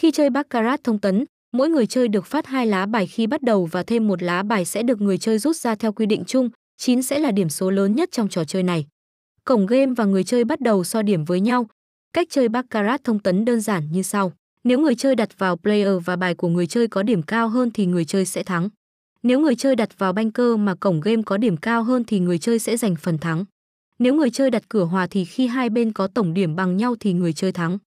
Khi chơi baccarat thông tấn, mỗi người chơi được phát hai lá bài khi bắt đầu và thêm một lá bài sẽ được người chơi rút ra theo quy định chung, 9 sẽ là điểm số lớn nhất trong trò chơi này. Cổng game và người chơi bắt đầu so điểm với nhau. Cách chơi baccarat thông tấn đơn giản như sau. Nếu người chơi đặt vào player và bài của người chơi có điểm cao hơn thì người chơi sẽ thắng. Nếu người chơi đặt vào banker mà cổng game có điểm cao hơn thì người chơi sẽ giành phần thắng. Nếu người chơi đặt cửa hòa thì khi hai bên có tổng điểm bằng nhau thì người chơi thắng.